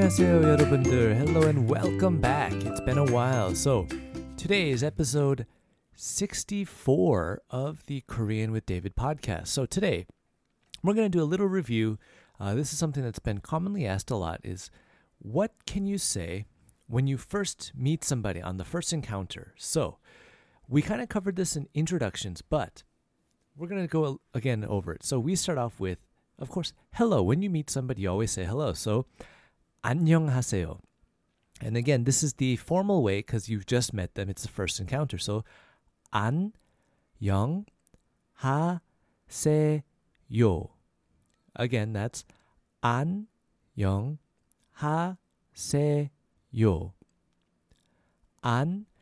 안녕하세요, 여러분들. Hello and welcome back. It's been a while. So, today is episode 64 of the Korean with David podcast. So, today we're going to do a little review. Uh, this is something that's been commonly asked a lot is what can you say when you first meet somebody on the first encounter? So, we kind of covered this in introductions, but we're going to go again over it. So, we start off with of course, hello. When you meet somebody, you always say hello. So, 안녕하세요. And again, this is the formal way because you've just met them. It's the first encounter. So, 안녕하세요. Again, that's 안녕하세요. 안녕하세요.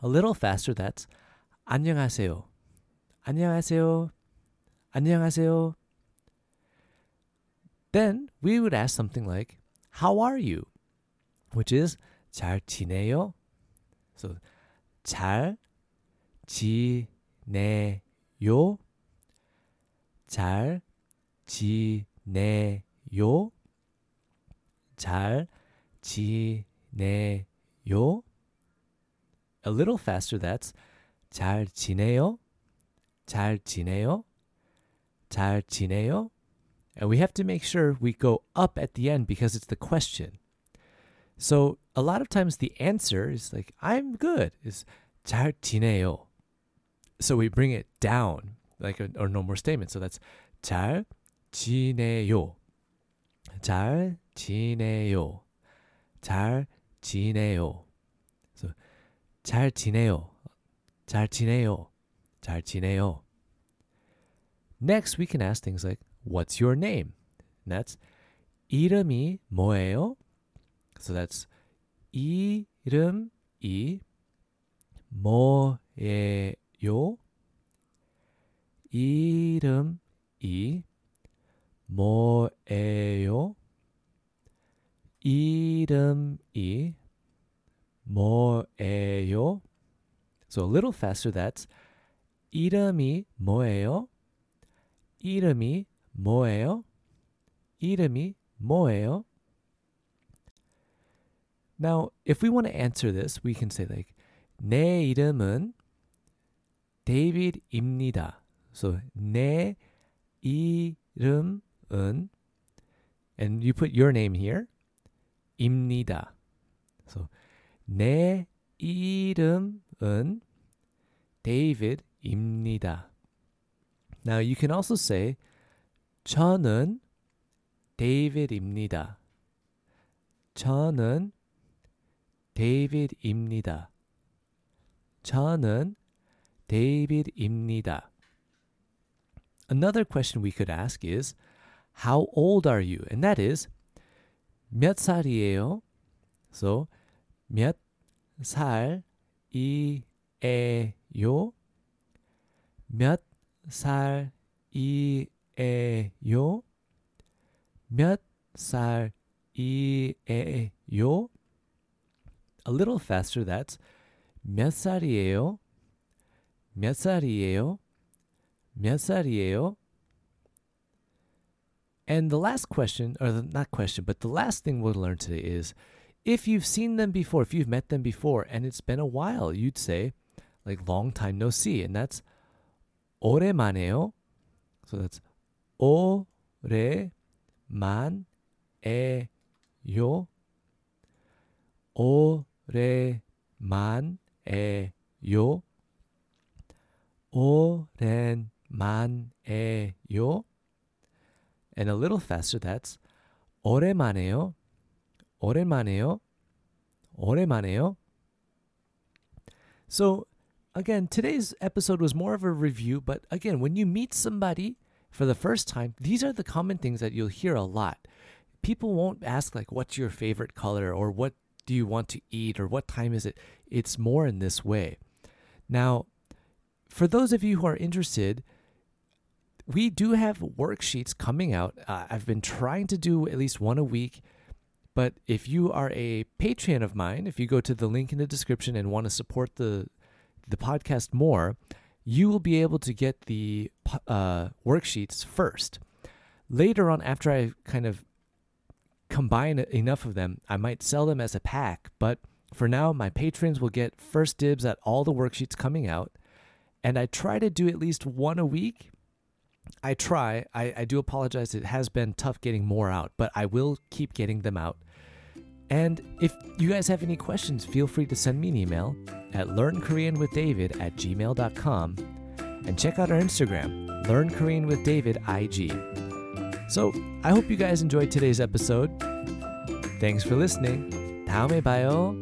A little faster, that's 안녕하세요. 안녕하세요. 안녕하세요. Then we would ask something like, How are you? Which is 잘 지내요? So 잘 지내요? 잘 지내요? 잘 지내요? A little faster, that's 잘 지내요? 잘 지내요? 잘 지내요? And we have to make sure we go up at the end because it's the question. So a lot of times the answer is like, I'm good, is 잘 지내요. So we bring it down, like a, or no more statement. So that's 잘 지내요. 잘 지내요. 잘 지내요. So 잘 지내요. 잘 지내요. 잘 지내요. Next, we can ask things like, What's your name? And that's 이름이 뭐예요? So that's 이름이 뭐예요? 이름이 뭐예요? 이름이 뭐예요? So a little faster, that's 이름이 뭐예요? 이름이 뭐예요? 이름이 뭐예요? Now, if we want to answer this, we can say like 내 이름은 데이빗입니다. So 내 이름은 and you put your name here. 입니다. So 내 이름은 데이빗입니다. Now you can also say 저는 데이빗입니다. 저는 데이빗입니다. 저는 데이빗입니다. Another question we could ask is how old are you? And that is 몇 살이에요? So 몇 살이에요? 몇 살이에요? 살이에요? 몇 살이에요? A little faster, that's 몇 살이에요? 몇 살이에요? 몇 살이에요? And the last question, or the, not question, but the last thing we'll learn today is if you've seen them before, if you've met them before, and it's been a while, you'd say, like, long time no see. And that's 오랜만에요. So that's 오랜만에요. 오랜만에요. 오랜만에요. And a little faster, that's 오랜만에요. 오랜만에요. 오랜만에요. So, again, today's episode was more of a review, but again, when you meet somebody for the first time, these are the common things that you'll hear a lot. People won't ask, like, what's your favorite color or what do you want to eat or what time is it? It's more in this way. Now, for those of you who are interested, we do have worksheets coming out. Uh, I've been trying to do at least one a week. But if you are a Patreon of mine, if you go to the link in the description and want to support the the podcast more, you will be able to get the uh, worksheets first. later on, after I kind of combine enough of them, I might sell them as a pack. But for now, my patrons will get first dibs at all the worksheets coming out. And I try to do at least one a week. I try. I, I do apologize. It has been tough getting more out, but I will keep getting them out. And if you guys have any questions, feel free to send me an email at learnkoreanwithdavid at gmail.com and check out our Instagram, Learn Korean with David IG. So I hope you guys enjoyed today's episode. Thanks for listening. 다음에 봐요.